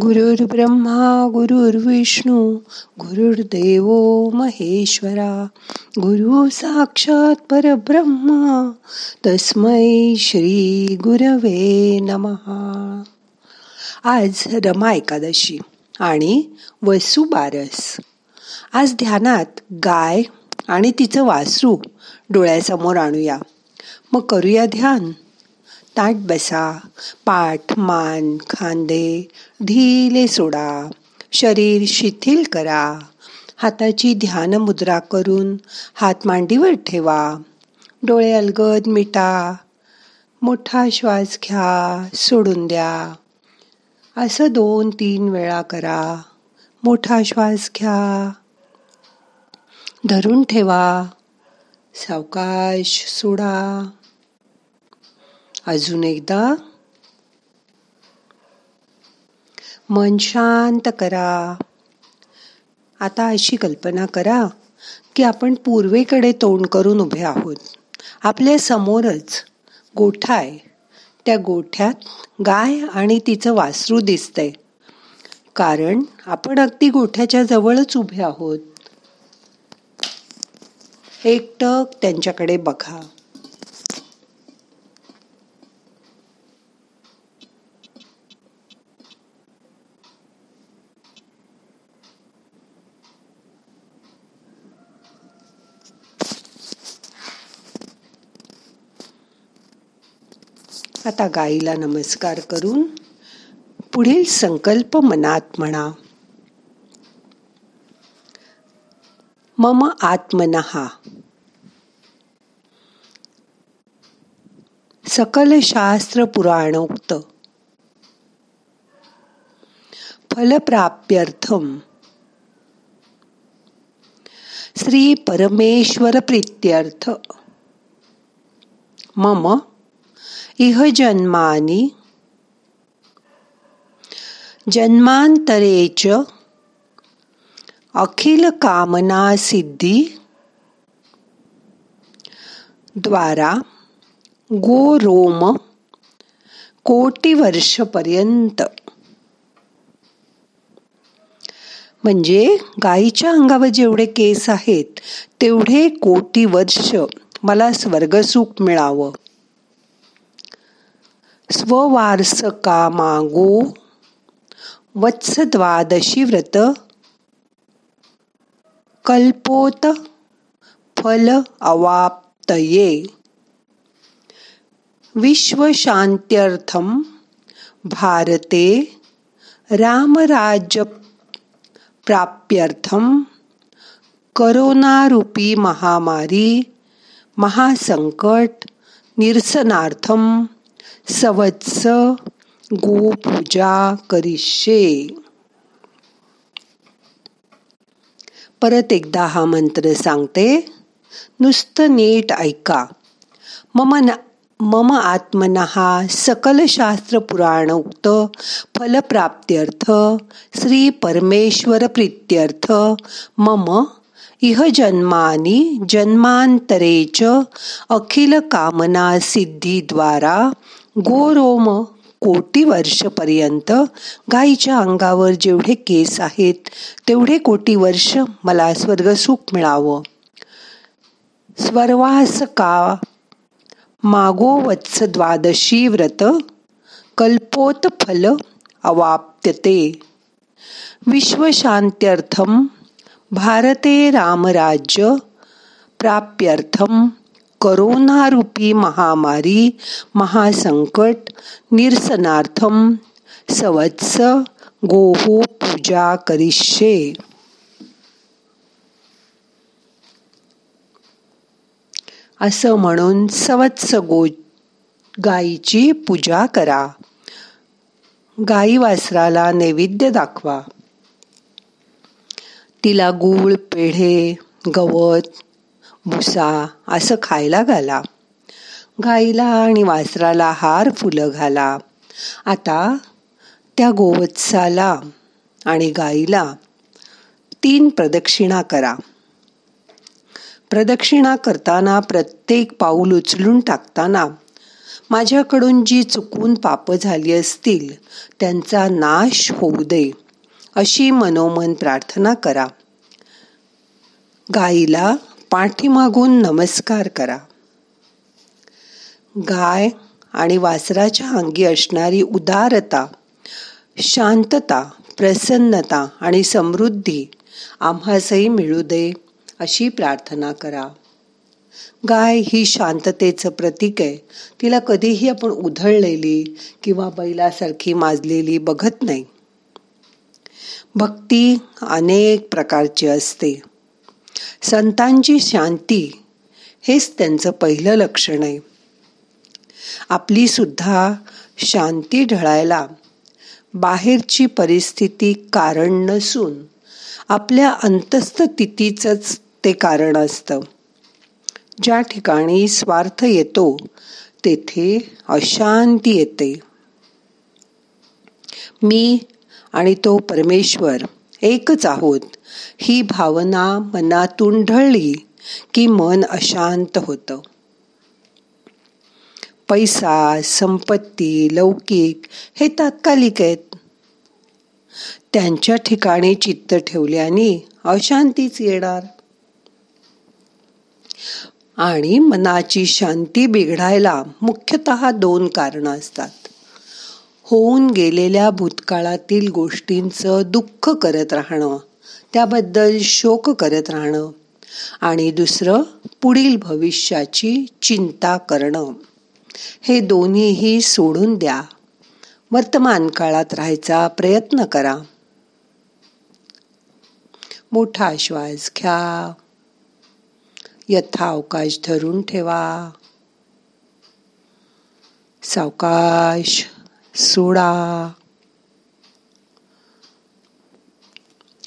गुरुर् ब्रह्मा गुरुर्विष्णू गुरुर्देव महेश्वरा गुरु साक्षात परब्रह्मा तस्मै श्री गुरवे नमहा आज रमा एकादशी आणि वसुबारस. आज ध्यानात गाय आणि तिचं वासरू डोळ्यासमोर आणूया. मग करूया ध्यान. ताट बसा पाठ मान खांदे ढिले सोडा शरीर शिथिल करा. हाताची ध्यान मुद्रा करून हात मांडीवर ठेवा. डोळे अलगद मिटा. मोठा श्वास घ्या सोडून द्या. असं दोन तीन वेळा करा. मोठा श्वास घ्या. धरून ठेवा. सावकाश सोडा. अजून एकदा. मन शांत करा. आता अशी कल्पना करा की आपण पूर्वेकडे तोंड करून उभे आहोत. आपल्या समोरच गोठा आहे. त्या गोठ्यात गाय आणि तिचं वासरू दिसतंय. कारण आपण अगदी गोठ्याच्या जवळच उभे आहोत. एकटक त्यांच्याकडे बघा. आता गाईला नमस्कार करून पुढील संकल्प मनात म्हणा. मम आत्मनहा सकल शास्त्र पुराणोक्त. फलप्राप्यर्थम श्री परमेश्वर प्रीत्यर्थ. मम इह जन्मानी। जन्मांतरेच अखिल कामना सिद्धी द्वारा गो रोम कोटी वर्षपर्यंत म्हणजे गाईच्या अंगावर जेवढे केस आहेत तेवढे कोटी वर्ष मला स्वर्गसुख मिळावं. स्ववारसका मागो वत्स व्रत कल्पोत फल अवाप्तये। विश्वशान्त्यर्थं भारते रामराज्यप्राप्यर्थं करोनारूपी महामारी महासंकट निरसनार्थं सवत्स गोपूजा करिष्ये. परत एकदा हा मंत्र सांगते. नुसतं नीट ऐका. मम मम आत्मनहा सकल शास्त्र पुराणोक्त फलप्राप्त्यर्थ श्री परमेश्वर प्रीत्यर्थ मम इह जन्मानी जन्मांतरेच अखिल कामना सिद्धीद्वारा गोरोम कोटी वर्षपर्यंत गाईच्या अंगावर जेवढे केस आहेत तेवढे कोटी वर्ष मला स्वर्गसुख मिळावं. स्वर्वास का मागो वत्स द्वादशी व्रत कल्पोत फल अवाप्यते. विश्वशांत्यर्थम भारते रामराज्य प्राप्यर्थम करोनारूपी महामारी महासंकट निरसनार्थम सवत्स गोहो पूजा करिष्ये। असं म्हणून सवत्स गो गाईची पूजा करा. गाई वासराला नैवेद्य दाखवा. तिला गूळ पेढे गवत भुसा असं खायला घाला. गाईला आणि वासराला हार फुलं घाला. आता त्या गोवत्साला आणि गाईला तीन प्रदक्षिणा करा. प्रदक्षिणा करताना प्रत्येक पाऊल उचलून टाकताना माझ्याकडून जी चुकून पाप झाली असतील त्यांचा नाश होऊ दे. अशी मनोमन प्रार्थना करा. गाईला पाठीमागून नमस्कार करा. गाय आणि वासराच्या अंगी असणारी उदारता शांतता प्रसन्नता आणि समृद्धी आम्हासही मिळू दे अशी प्रार्थना करा. गाय ही शांततेचं प्रतीक आहे. तिला कधीही आपण उधळलेली किंवा बैलासारखी माजलेली बघत नाही. भक्ती अनेक प्रकारची असते. संतांची शांती हेच त्यांचं पहिलं लक्षण आहे. आपली सुद्धा शांती ढळायला बाहेरची परिस्थिती कारण नसून आपल्या अंतस्थितीच ते कारण असतं. ज्या ठिकाणी स्वार्थ येतो तेथे अशांती येते. मी आणि तो परमेश्वर एकच आहोत. ही भावना मनातून ढळली की मन अशांत होतं. पैसा संपत्ती लौकिक हे तात्कालिक आहेत. त्यांच्या ठिकाणी चित्त ठेवल्याने अशांतीच येणार. आणि मनाची शांती बिघडायला मुख्यतः दोन कारण असतात. होऊन गेलेल्या भूतकाळातील गोष्टींचं दुःख करत राहणं त्याबद्दल शोक करत राहणं आणि दुसरं पुढील भविष्याची चिंता करणं. हे दोन्हीही सोडून द्या. वर्तमान काळात राहायचा प्रयत्न करा. मोठा श्वास घ्या. यथावकाश धरून ठेवा. सावकाश. सोडा.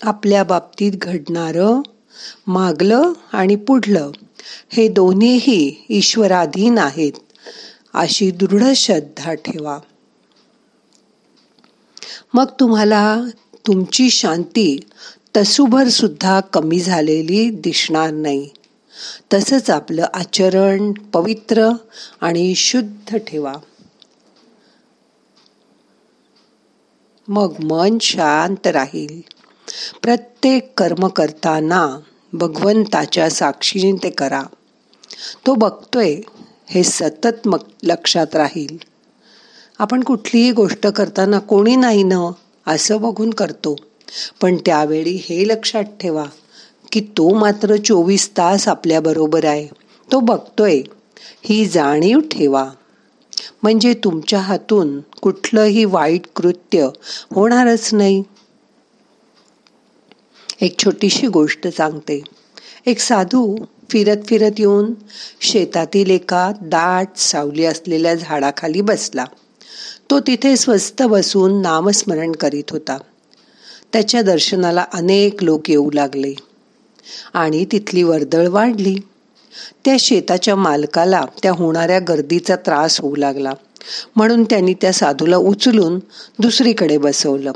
आपल्या बाबतीत घडणारं मागलं आणि पुढलं हे दोन्हीही ईश्वराधीन आहेत. अशी दृढ श्रद्धा ठेवा. मग तुम्हाला तुमची शांती तसुभर सुद्धा कमी झालेली दिसणार नाही. तसंच आपलं आचरण पवित्र आणि शुद्ध ठेवा. मग मन शांत राहील. प्रत्येक कर्म करताना भगवंताच्या साक्षीने ते करा. तो बघतोय हे सतत मग लक्षात राहील. आपण कुठलीही गोष्ट करताना कोणी नाही न असं बघून करतो. पण त्यावेळी हे लक्षात ठेवा की तो मात्र चोवीस तास आपल्याबरोबर आहे. तो बघतोय ही जाणीव ठेवा. म्हणजे तुमच्या हातून कुठलंही वाईट कृत्य होणारच नाही. एक छोटीशी गोष्ट सांगते. एक साधू फिरत फिरत येऊन शेतातील एका दाट सावली असलेल्या झाडाखाली बसला. तो तिथे स्वस्त बसून नामस्मरण करीत होता. त्याच्या दर्शनाला अनेक लोक येऊ लागले आणि तिथली वर्दळ वाढली. त्या शेताच्या मालकाला त्या होणाऱ्या गर्दीचा त्रास होऊ लागला. म्हणून त्यांनी त्या साधूला उचलून दुसरीकडे बसवलं.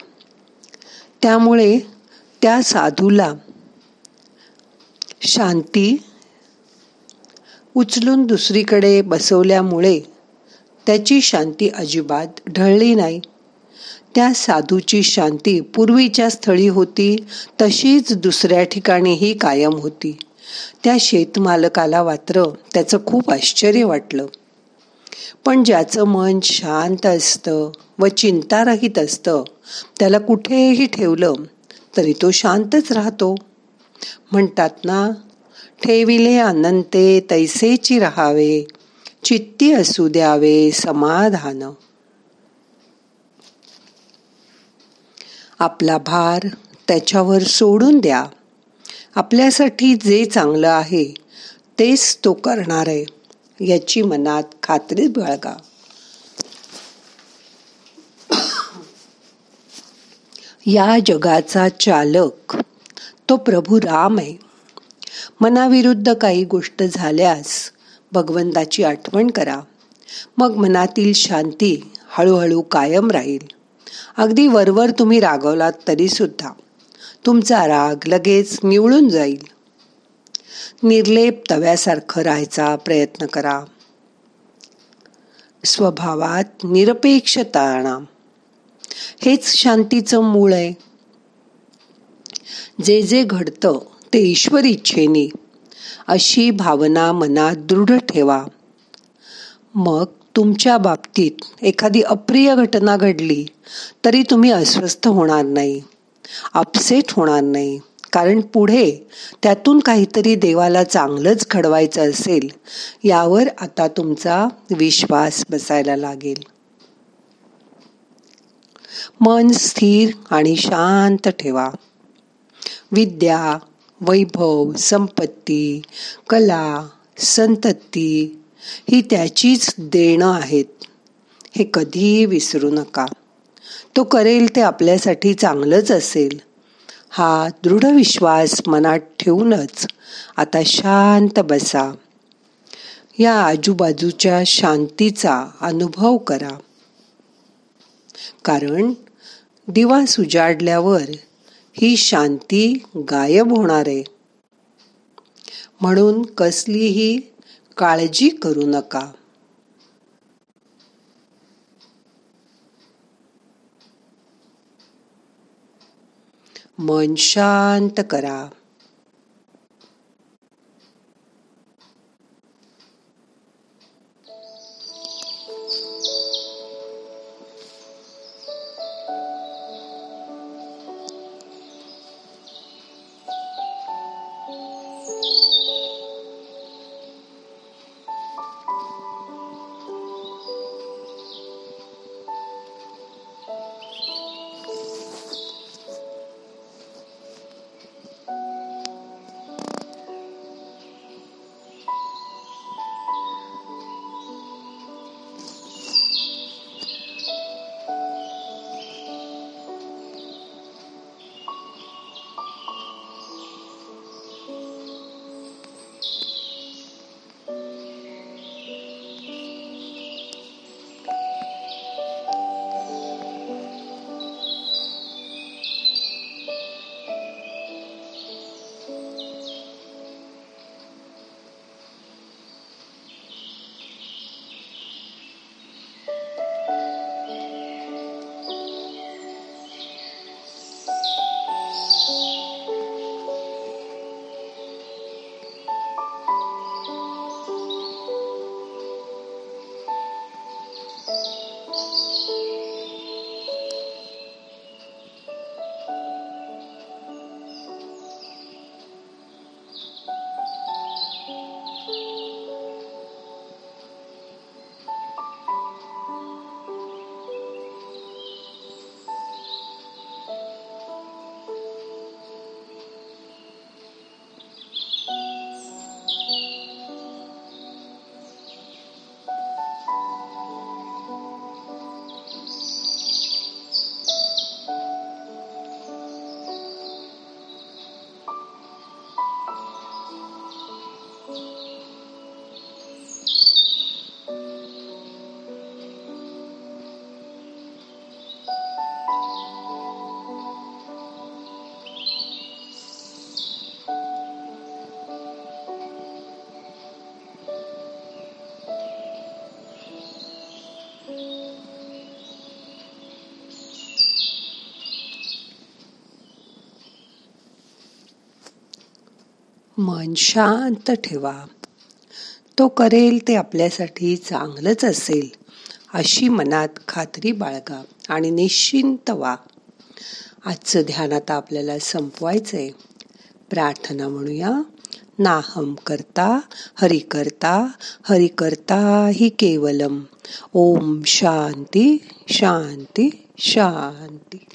त्यामुळे त्या साधूला शांती उचलून दुसरीकडे बसवल्यामुळे त्याची शांती अजिबात ढळली नाही. त्या साधूची शांती पूर्वीच्या स्थळी होती तशीच दुसऱ्या ठिकाणीही कायम होती. त्या शेतमालकाला मात्र त्याचं खूप आश्चर्य वाटलं. पण ज्याचं मन शांत असतं व चिंतारहित असतं त्याला कुठेही ठेवलं तरी तो शांतच राहतो. म्हणतात ना ठेविले अनंते तैसेची राहावे चित्ती असू द्यावे समाधान. आपला भार त्याच्यावर सोडून द्या. आपल्यासाठी जे चांगलं आहे तेच तो करणार आहे याची मनात खात्री बाळगा. या जगाचा चालक तो प्रभू राम आहे. मनाविरुद्ध काही गोष्ट झाल्यास भगवंताची आठवण करा. मग मनातील शांती हळूहळू कायम राहील. अगदी वरवर तुम्ही रागवलात तरीसुद्धा. तुमचा राग लगेच निवळून जाईल. निर्लेप तव्यासारखं राहायचा प्रयत्न करा. स्वभावात निरपेक्षता आणा हेच शांतीचं मूळ आहे. जे जे घडतं ते ईश्वर इच्छेने. अशी भावना मनात दृढ ठेवा. मग तुमच्या बाबतीत एखादी अप्रिय घटना घडली तरी तुम्ही अस्वस्थ होणार नाही. अपसेट होणार नाही. कारण पुढे त्यातून काहीतरी देवाला चांगलंच घडवायचं असेल यावर आता तुमचा विश्वास बसायला लागेल. मन स्थिर आणि शांत ठेवा. विद्या वैभव संपत्ती कला संतती ही त्याचीच देणं आहेत. हे कधीही विसरू नका. तो करेल ते आपल्यासाठी चांगलंच असेल. हा दृढ विश्वास मनात ठेवूनच आता शांत बसा. या आजूबाजूच्या शांतीचा अनुभव करा. कारण दिवा सुजाडल्यावर ही शांती गायब होणार आहे. म्हणून कसलीही काळजी करू नका. मन शांत करा. मन शांत ठेवा. तो करेल ते आपल्यासाठी चांगलंच असेल अशी मनात खात्री बाळगा आणि निश्चिंत व्हा आजचं ध्यान आता आपल्याला संपवायचंय. प्रार्थना म्हणूया. नाहम करता हरि करता हरि करता हि केवलम. ओम शांती शांती शांती.